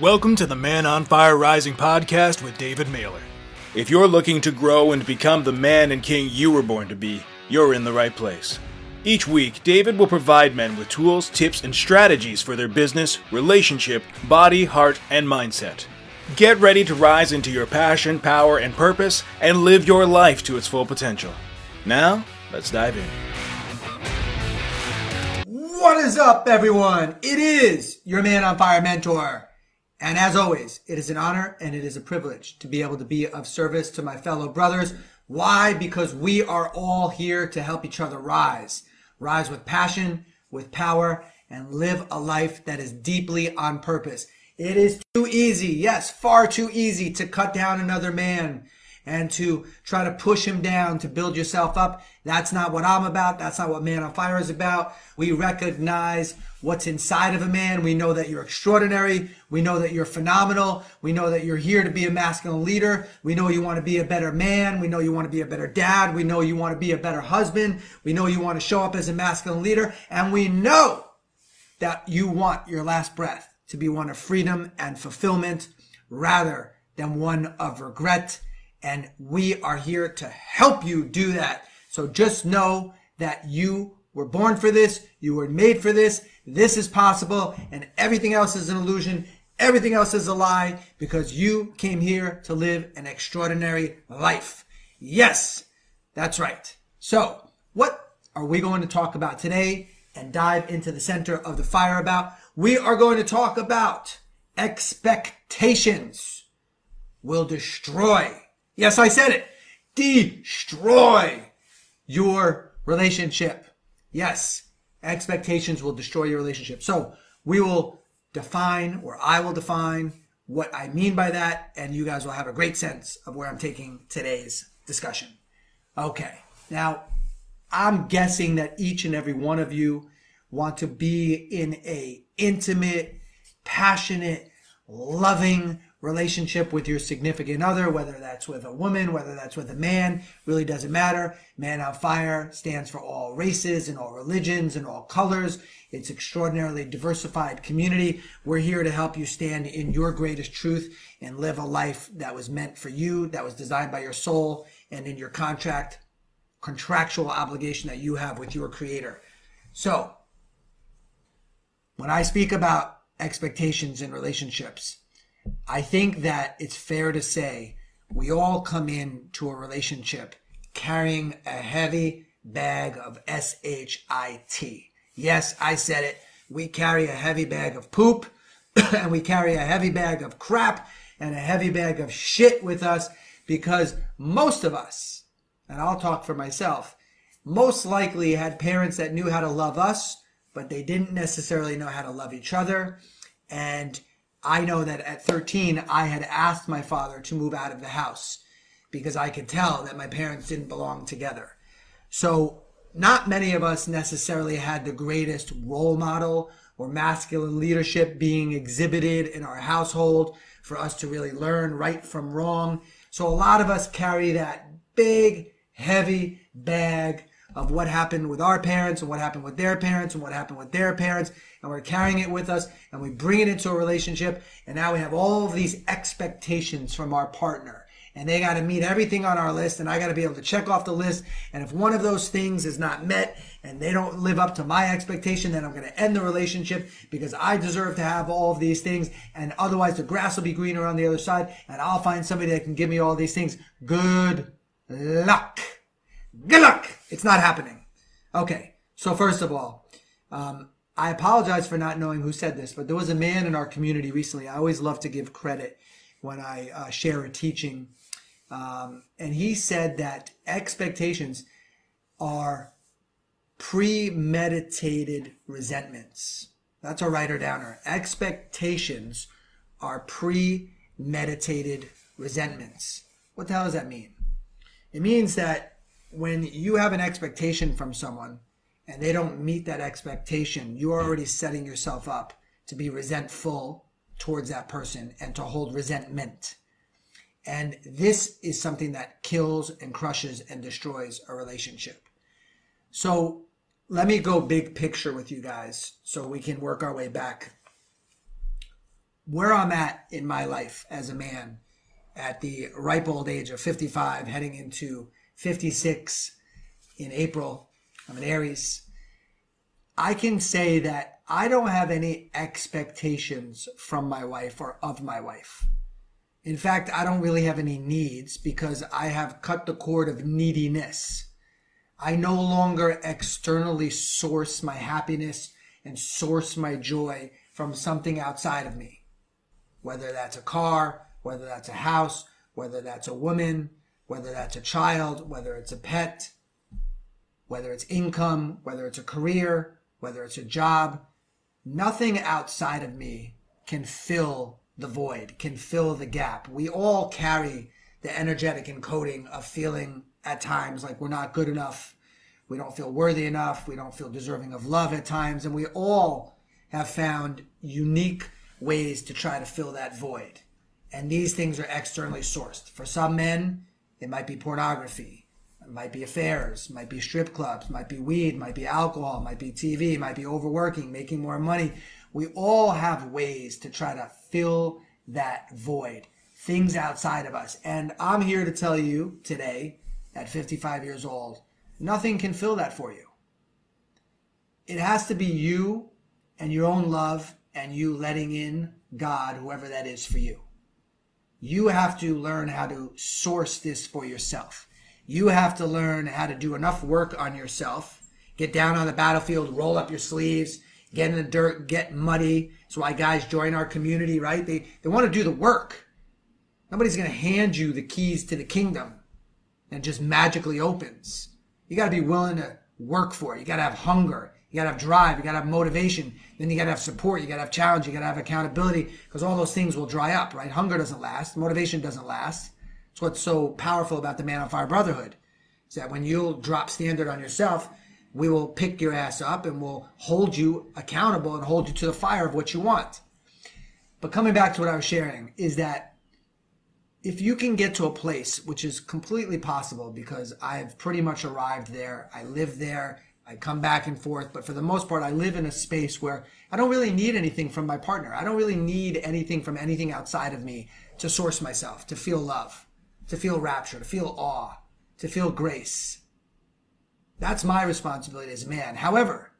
Welcome to the Man on Fire Rising podcast with David Mailer. If you're looking to grow and become the man and king you were born to be, you're in the right place. Each week, David will provide men with tools, tips, and strategies for their business, relationship, body, heart, and mindset. Get ready to rise into your passion, power, and purpose and live your life to its full potential. Now, let's dive in. What is up, everyone? It is your Man on Fire mentor. And as always, it is an honor and it is a privilege to be able to be of service to my fellow brothers. Why? Because we are all here to help each other rise. Rise with passion, with power, and live a life that is deeply on purpose. It is too easy, yes, far too easy to cut down another man and to try to push him down to build yourself up. That's not what I'm about. That's not what Man on Fire is about. We recognize what's inside of a man. We know that you're extraordinary. We know that you're phenomenal. We know that you're here to be a masculine leader. We know you want to be a better man. We know you want to be a better dad. We know you want to be a better husband. We know you want to show up as a masculine leader. And we know that you want your last breath to be one of freedom and fulfillment rather than one of regret and we are here to help you do that. So just know that you were born for this. You were made for this. This is possible and everything else is an illusion. Everything else is a lie because you came here to live an extraordinary life. Yes, that's right. So what are we going to talk about today and dive into the center of the fire about? We are going to talk about expectations will destroy Yes, I said it. Destroy your relationship. Yes, expectations will destroy your relationship. So we will define, or I will define what I mean by that, and you guys will have a great sense of where I'm taking today's discussion. Okay. Now, I'm guessing that each and every one of you want to be in a intimate, passionate, loving relationship with your significant other, whether that's with a woman, whether that's with a man, really doesn't matter. Man on Fire stands for all races and all religions and all colors. It's extraordinarily diversified community. We're here to help you stand in your greatest truth and live a life that was meant for you, that was designed by your soul and in your contract, contractual obligation that you have with your creator. So, when I speak about expectations in relationships, I think that it's fair to say we all come into a relationship carrying a heavy bag of S-H-I-T. Yes, I said it. We carry a heavy bag of poop and we carry a heavy bag of crap and a heavy bag of shit with us because most of us, and I'll talk for myself, most likely had parents that knew how to love us, but they didn't necessarily know how to love each other. And I know that at 13, I had asked my father to move out of the house because I could tell that my parents didn't belong together. So, not many of us necessarily had the greatest role model or masculine leadership being exhibited in our household for us to really learn right from wrong. So, a lot of us carry that big, heavy bag of what happened with our parents and what happened with their parents and what happened with their parents. And we're carrying it with us and we bring it into a relationship. And now we have all of these expectations from our partner. And they got to meet everything on our list. And I got to be able to check off the list. And if one of those things is not met and they don't live up to my expectation, then I'm going to end the relationship because I deserve to have all of these things. And otherwise, the grass will be greener on the other side. And I'll find somebody that can give me all these things. Good luck. Good luck. It's not happening. Okay. So first of all, um, I apologize for not knowing who said this, but there was a man in our community recently. I always love to give credit when I uh, share a teaching. Um, and he said that expectations are premeditated resentments. That's a writer downer. Expectations are premeditated resentments. What the hell does that mean? It means that when you have an expectation from someone and they don't meet that expectation, you're already setting yourself up to be resentful towards that person and to hold resentment. And this is something that kills and crushes and destroys a relationship. So let me go big picture with you guys so we can work our way back. where I'm at in my life as a man at the ripe old age of 55, heading into 56 in April. I'm an Aries. I can say that I don't have any expectations from my wife or of my wife. In fact, I don't really have any needs because I have cut the cord of neediness. I no longer externally source my happiness and source my joy from something outside of me. Whether that's a car, whether that's a house, whether that's a woman, whether that's a child, whether it's a pet, whether it's income, whether it's a career, whether it's a job, nothing outside of me can fill the void, can fill the gap. We all carry the energetic encoding of feeling at times like we're not good enough. We don't feel worthy enough. We don't feel deserving of love at times. And we all have found unique ways to try to fill that void. And these things are externally sourced. For some men, it might be pornography. It might be affairs, It might be strip clubs, It might be weed, It might be alcohol, It might be TV, It might be overworking, making more money. We all have ways to try to fill that void, things outside of us. And I'm here to tell you today, at 55 years old, nothing can fill that for you. It has to be you and your own love and you letting in God, whoever that is for you. You have to learn how to source this for yourself. You have to learn how to do enough work on yourself, get down on the battlefield, roll up your sleeves, get in the dirt, get muddy. That's why guys join our community, right? They, they want to do the work. Nobody's going to hand you the keys to the kingdom and just magically opens. You got to be willing to work for it. You got to have hunger. You gotta have drive. You gotta have motivation. Then you gotta have support. You gotta have challenge. You gotta have accountability because all those things will dry up, right? Hunger doesn't last. Motivation doesn't last. It's what's so powerful about the Man on Fire Brotherhood. Is that when you'll drop standard on yourself, we will pick your ass up and we'll hold you accountable and hold you to the fire of what you want. But coming back to what I was sharing is that if you can get to a place, which is completely possible because I've pretty much arrived there, I live there, I come back and forth, but for the most part, I live in a space where I don't really need anything from my partner. I don't really need anything from anything outside of me to source myself, to feel love, to feel rapture, to feel awe, to feel grace. That's my responsibility as a man. However,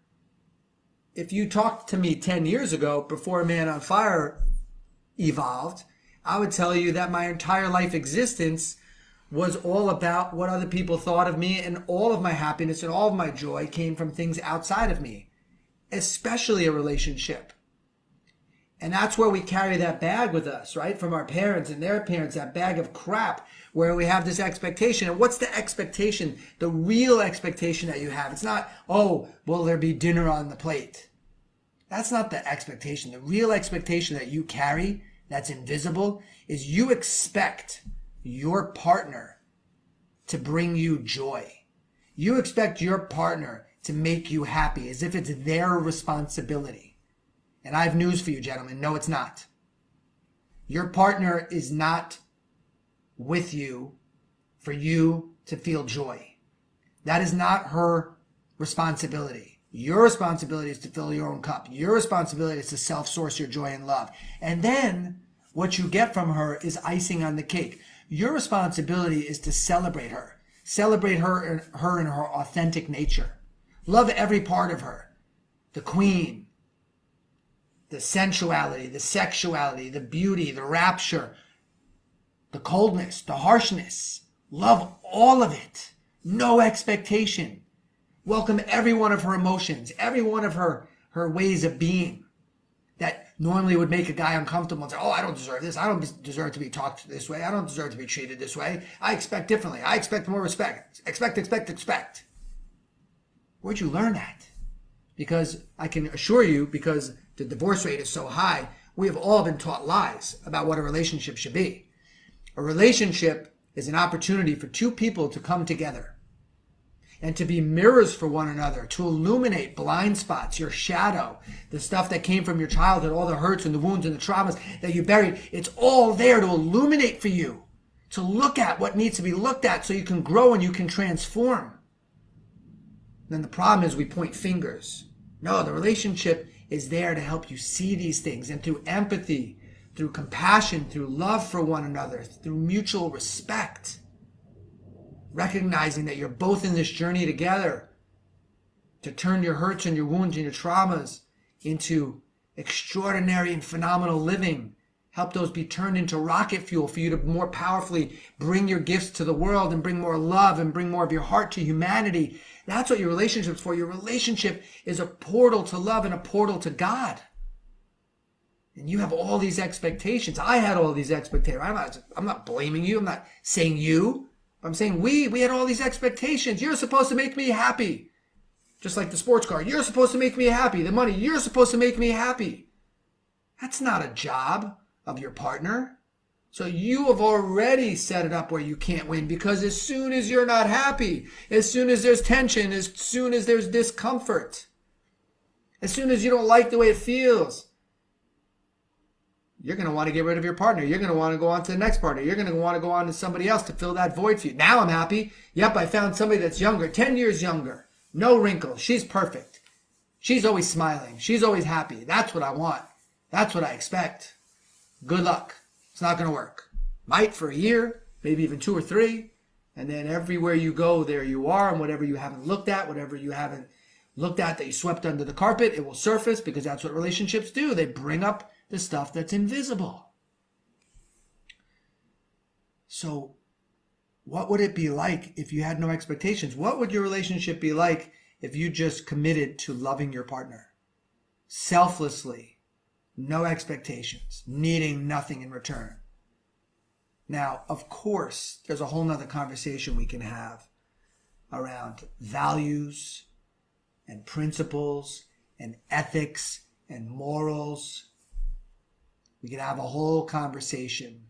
if you talked to me 10 years ago before Man on Fire evolved, I would tell you that my entire life existence was all about what other people thought of me, and all of my happiness and all of my joy came from things outside of me, especially a relationship. And that's where we carry that bag with us, right? From our parents and their parents, that bag of crap where we have this expectation. And what's the expectation? The real expectation that you have. It's not, oh, will there be dinner on the plate? That's not the expectation. The real expectation that you carry that's invisible is you expect your partner to bring you joy. You expect your partner to make you happy as if it's their responsibility. And I have news for you, gentlemen. No, it's not. Your partner is not with you for you to feel joy. That is not her responsibility. Your responsibility is to fill your own cup. Your responsibility is to self source your joy and love. And then what you get from her is icing on the cake. Your responsibility is to celebrate her. Celebrate her, her in her authentic nature. Love every part of her. The queen, the sensuality, the sexuality, the beauty, the rapture, the coldness, the harshness. Love all of it. No expectation. Welcome every one of her emotions, every one of her, her ways of being normally would make a guy uncomfortable and say, Oh, I don't deserve this. I don't deserve to be talked this way. I don't deserve to be treated this way. I expect differently. I expect more respect. Expect, expect, expect. Where'd you learn that? Because I can assure you, because the divorce rate is so high, we have all been taught lies about what a relationship should be. A relationship is an opportunity for two people to come together and to be mirrors for one another, to illuminate blind spots, your shadow, the stuff that came from your childhood, all the hurts and the wounds and the traumas that you buried. It's all there to illuminate for you, to look at what needs to be looked at so you can grow and you can transform. Then the problem is we point fingers. No, the relationship is there to help you see these things and through empathy, through compassion, through love for one another, through mutual respect. Recognizing that you're both in this journey together to turn your hurts and your wounds and your traumas into extraordinary and phenomenal living. Help those be turned into rocket fuel for you to more powerfully bring your gifts to the world and bring more love and bring more of your heart to humanity. That's what your relationship's for. Your relationship is a portal to love and a portal to God. And you have all these expectations. I had all these expectations. I'm not, I'm not blaming you. I'm not saying you. I'm saying we. We had all these expectations. You're supposed to make me happy. Just like the sports car. You're supposed to make me happy. The money. You're supposed to make me happy. That's not a job of your partner. So you have already set it up where you can't win because as soon as you're not happy, as soon as there's tension, as soon as there's discomfort, as soon as you don't like the way it feels, you're going to want to get rid of your partner. You're going to want to go on to the next partner. You're going to want to go on to somebody else to fill that void for you. Now I'm happy. Yep, I found somebody that's younger, 10 years younger. No wrinkles. She's perfect. She's always smiling. She's always happy. That's what I want. That's what I expect. Good luck. It's not going to work. Might for a year, maybe even two or three. And then everywhere you go, there you are. And whatever you haven't looked at, whatever you haven't looked at that you swept under the carpet, it will surface because that's what relationships do. They bring up the stuff that's invisible. So, what would it be like if you had no expectations? What would your relationship be like if you just committed to loving your partner selflessly, no expectations, needing nothing in return? Now, of course, there's a whole nother conversation we can have around values and principles and ethics and morals we could have a whole conversation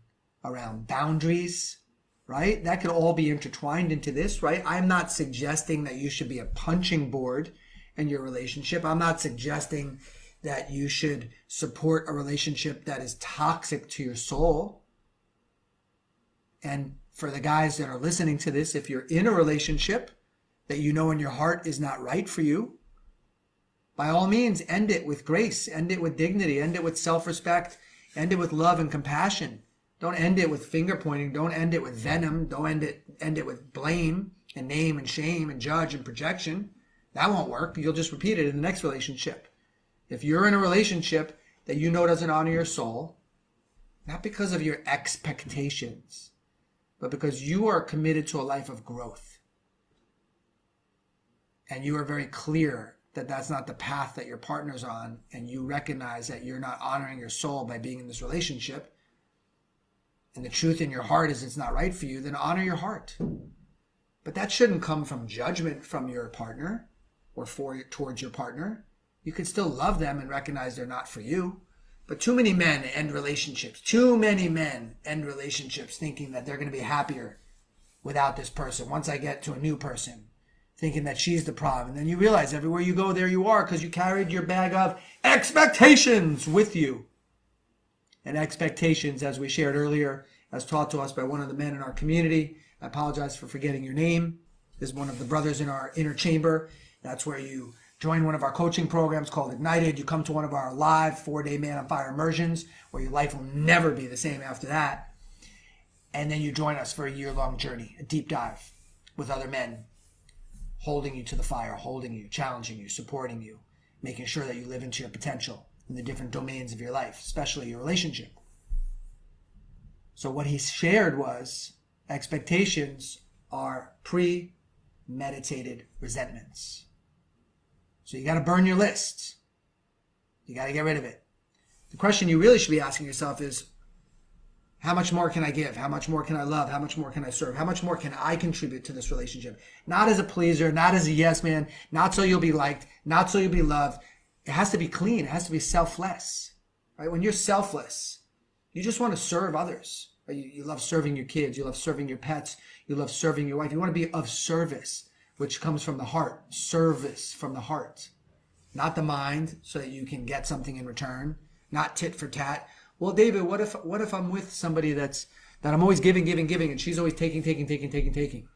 around boundaries, right? That could all be intertwined into this, right? I'm not suggesting that you should be a punching board in your relationship. I'm not suggesting that you should support a relationship that is toxic to your soul. And for the guys that are listening to this, if you're in a relationship that you know in your heart is not right for you, by all means, end it with grace, end it with dignity, end it with self respect, End it with love and compassion. Don't end it with finger pointing. Don't end it with venom. Don't end it end it with blame and name and shame and judge and projection. That won't work. You'll just repeat it in the next relationship. If you're in a relationship that you know doesn't honor your soul, not because of your expectations, but because you are committed to a life of growth. And you are very clear that that's not the path that your partner's on and you recognize that you're not honoring your soul by being in this relationship and the truth in your heart is it's not right for you then honor your heart. But that shouldn't come from judgment from your partner or for towards your partner. You can still love them and recognize they're not for you. But too many men end relationships too many men end relationships thinking that they're going to be happier without this person. Once i get to a new person thinking that she's the problem. And then you realize everywhere you go, there you are because you carried your bag of expectations with you. And expectations, as we shared earlier, as taught to us by one of the men in our community. I apologize for forgetting your name. This is one of the brothers in our inner chamber. That's where you join one of our coaching programs called Ignited. You come to one of our live four day Man on Fire immersions where your life will never be the same after that. And then you join us for a year long journey, a deep dive with other men holding you to the fire, holding you, challenging you, supporting you, making sure that you live into your potential in the different domains of your life, especially your relationship. So, what he shared was expectations are premeditated resentments. So, you got to burn your list. You got to get rid of it. The question you really should be asking yourself is how much more can I give? How much more can I love? How much more can I serve? How much more can I contribute to this relationship? Not as a pleaser, not as a yes man, not so you'll be liked, not so you'll be loved. It has to be clean. It has to be selfless, right? When you're selfless, you just want to serve others. You, you love serving your kids. You love serving your pets. You love serving your wife. You want to be of service, which comes from the heart. Service from the heart, not the mind, so that you can get something in return. Not tit for tat well, David, what if what if I'm with somebody that's that I'm always giving, giving, giving, and she's always taking, taking, taking, taking, taking?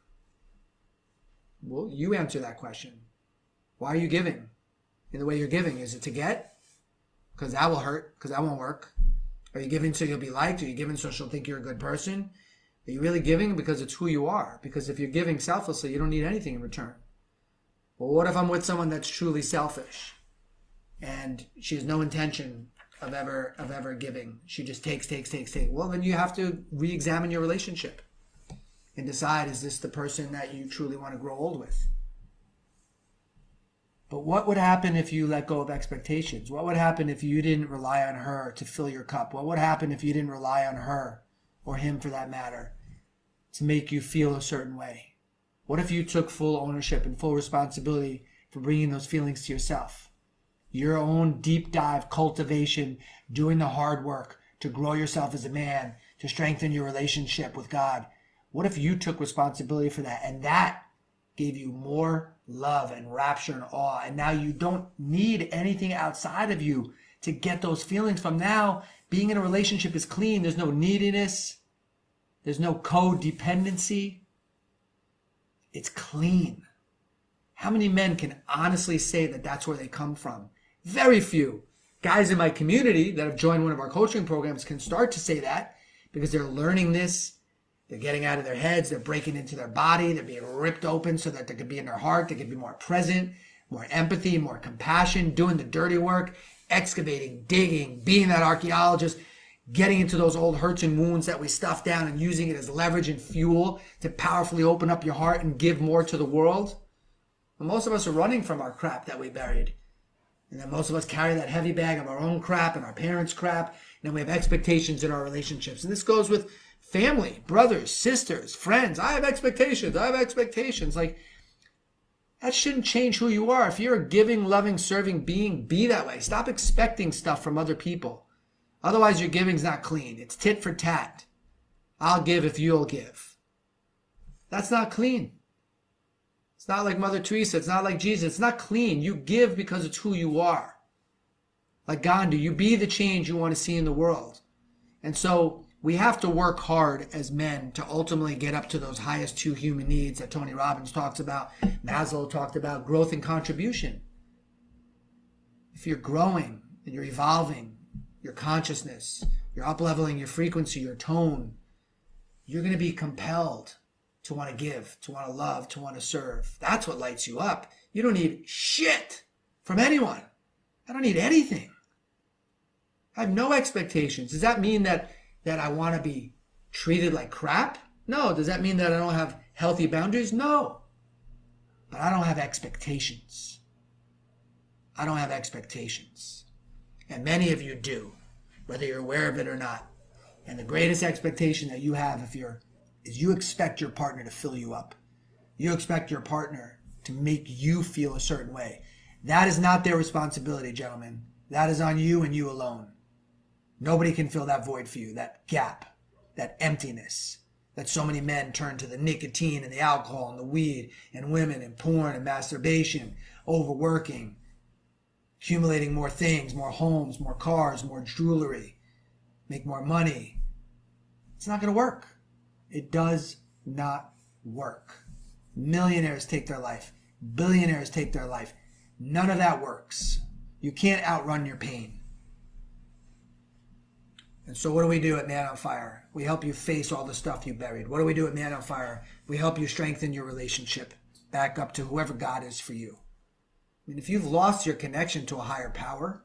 Well, you answer that question. Why are you giving? In the way you're giving, is it to get? Because that will hurt. Because that won't work. Are you giving so you'll be liked? Are you giving so she'll think you're a good person? Are you really giving because it's who you are? Because if you're giving selflessly, you don't need anything in return. Well, what if I'm with someone that's truly selfish and she has no intention of ever of ever giving? She just takes, takes, takes, takes. Well, then you have to re-examine your relationship and decide is this the person that you truly want to grow old with? But what would happen if you let go of expectations? What would happen if you didn't rely on her to fill your cup? What would happen if you didn't rely on her, or him for that matter, to make you feel a certain way? What if you took full ownership and full responsibility for bringing those feelings to yourself? Your own deep dive cultivation, doing the hard work to grow yourself as a man, to strengthen your relationship with God. What if you took responsibility for that and that gave you more love and rapture and awe. And now you don't need anything outside of you to get those feelings from. Now, being in a relationship is clean. There's no neediness, there's no codependency. It's clean. How many men can honestly say that that's where they come from? Very few. Guys in my community that have joined one of our coaching programs can start to say that because they're learning this they're getting out of their heads. They're breaking into their body. They're being ripped open so that they can be in their heart. They can be more present, more empathy, more compassion, doing the dirty work, excavating, digging, being that archaeologist, getting into those old hurts and wounds that we stuff down and using it as leverage and fuel to powerfully open up your heart and give more to the world. And most of us are running from our crap that we buried. And then most of us carry that heavy bag of our own crap and our parents' crap. And then we have expectations in our relationships. And this goes with family, brothers, sisters, friends. I have expectations. I have expectations. Like, that shouldn't change who you are. If you're a giving, loving, serving being, be that way. Stop expecting stuff from other people. Otherwise, your giving's not clean. It's tit for tat. I'll give if you'll give. That's not clean. It's not like Mother Teresa. It's not like Jesus. It's not clean. You give because it's who you are. Like Gandhi, you be the change you want to see in the world. And so we have to work hard as men to ultimately get up to those highest two human needs that Tony Robbins talks about, Maslow talked about, growth and contribution. If you're growing and you're evolving your consciousness, you're up leveling your frequency, your tone, you're going to be compelled to want to give, to want to love, to want to serve. That's what lights you up. You don't need shit from anyone. I don't need anything. I have no expectations. Does that mean that that I want to be treated like crap? No. Does that mean that I don't have healthy boundaries? No. But I don't have expectations. I don't have expectations. And many of you do, whether you're aware of it or not. And the greatest expectation that you have if you're is you expect your partner to fill you up. You expect your partner to make you feel a certain way. That is not their responsibility, gentlemen. That is on you and you alone. Nobody can fill that void for you, that gap, that emptiness that so many men turn to the nicotine and the alcohol and the weed and women and porn and masturbation, overworking, accumulating more things, more homes, more cars, more jewelry, make more money. It's not going to work. It does not work. Millionaires take their life, billionaires take their life. None of that works. You can't outrun your pain. And so, what do we do at Man on Fire? We help you face all the stuff you buried. What do we do at Man on Fire? We help you strengthen your relationship back up to whoever God is for you. I mean, if you've lost your connection to a higher power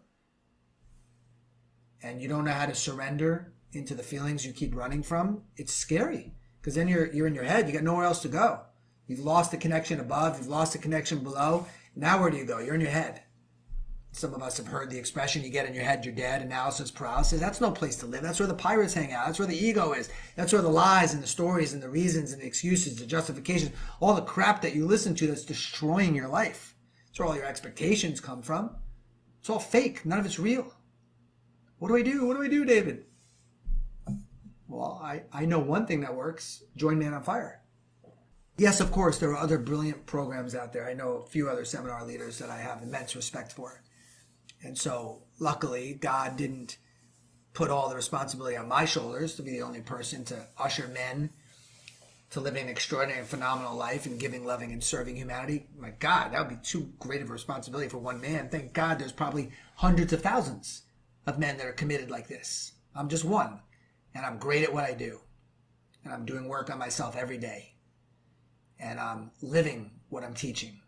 and you don't know how to surrender into the feelings you keep running from, it's scary because then you're you're in your head. You got nowhere else to go. You've lost the connection above. You've lost the connection below. Now where do you go? You're in your head. Some of us have heard the expression you get in your head, you're dead, analysis paralysis. That's no place to live. That's where the pirates hang out. That's where the ego is. That's where the lies and the stories and the reasons and the excuses, the justifications, all the crap that you listen to that's destroying your life. That's where all your expectations come from. It's all fake. None of it's real. What do I do? What do I do, David? Well, I, I know one thing that works. Join Man on Fire. Yes, of course, there are other brilliant programs out there. I know a few other seminar leaders that I have immense respect for. And so, luckily, God didn't put all the responsibility on my shoulders to be the only person to usher men to living an extraordinary and phenomenal life and giving, loving, and serving humanity. My God, that would be too great of a responsibility for one man. Thank God there's probably hundreds of thousands of men that are committed like this. I'm just one. And I'm great at what I do. And I'm doing work on myself every day. And I'm living what I'm teaching.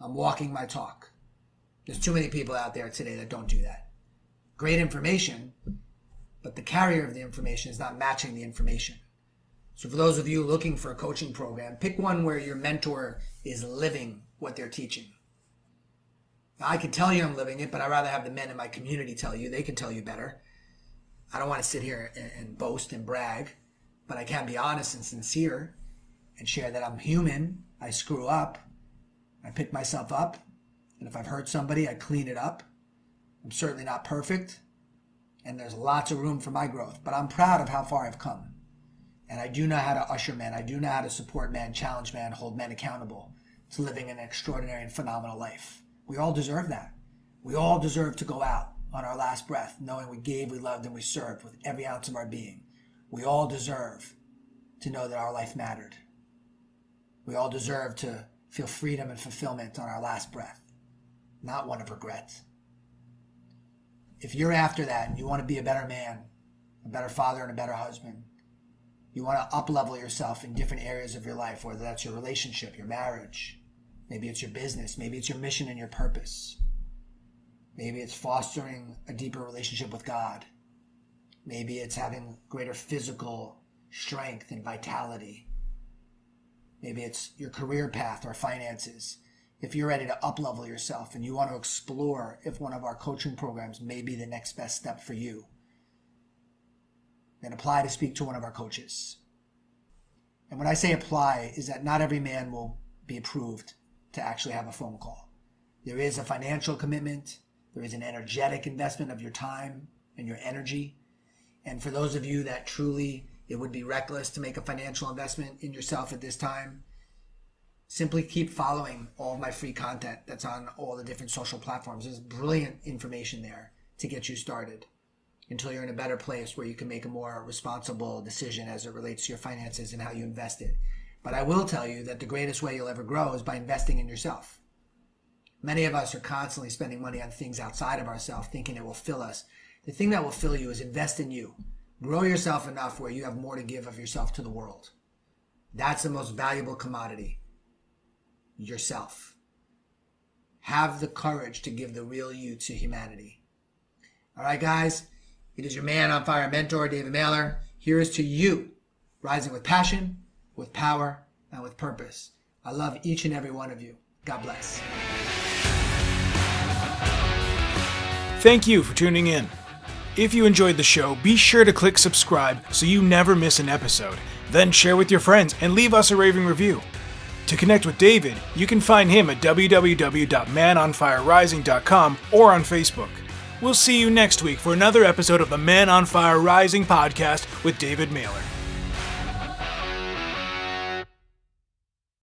I'm walking my talk. There's too many people out there today that don't do that. Great information, but the carrier of the information is not matching the information. So, for those of you looking for a coaching program, pick one where your mentor is living what they're teaching. Now, I can tell you I'm living it, but I'd rather have the men in my community tell you. They can tell you better. I don't want to sit here and, and boast and brag, but I can be honest and sincere and share that I'm human. I screw up. I pick myself up. And if I've hurt somebody, I clean it up. I'm certainly not perfect. And there's lots of room for my growth, but I'm proud of how far I've come. And I do know how to usher men. I do know how to support men, challenge men, hold men accountable to living an extraordinary and phenomenal life. We all deserve that. We all deserve to go out on our last breath, knowing we gave, we loved, and we served with every ounce of our being. We all deserve to know that our life mattered. We all deserve to feel freedom and fulfillment on our last breath, not one of regret. If you're after that and you want to be a better man, a better father, and a better husband, you want to uplevel yourself in different areas of your life, whether that's your relationship, your marriage, maybe it's your business, maybe it's your mission and your purpose. Maybe it's fostering a deeper relationship with God. Maybe it's having greater physical strength and vitality. Maybe it's your career path or finances. If you're ready to uplevel yourself and you want to explore if one of our coaching programs may be the next best step for you, then apply to speak to one of our coaches. And when I say apply, is that not every man will be approved to actually have a phone call. There is a financial commitment, there is an energetic investment of your time and your energy. And for those of you that truly it would be reckless to make a financial investment in yourself at this time, simply keep following all of my free content that's on all the different social platforms. There's brilliant information there to get you started until you're in a better place where you can make a more responsible decision as it relates to your finances and how you invest it. But I will tell you that the greatest way you'll ever grow is by investing in yourself. Many of us are constantly spending money on things outside of ourselves, thinking it will fill us. The thing that will fill you is invest in you. Grow yourself enough where you have more to give of yourself to the world. That's the most valuable commodity. Yourself. Have the courage to give the real you to humanity. All right, guys. It is your man on fire mentor, David Mailer. Here is to you, rising with passion, with power, and with purpose. I love each and every one of you. God bless. Thank you for tuning in. If you enjoyed the show, be sure to click subscribe so you never miss an episode. Then share with your friends and leave us a raving review. To connect with David, you can find him at www.manonfirerising.com or on Facebook. We'll see you next week for another episode of the Man on Fire Rising podcast with David Mailer.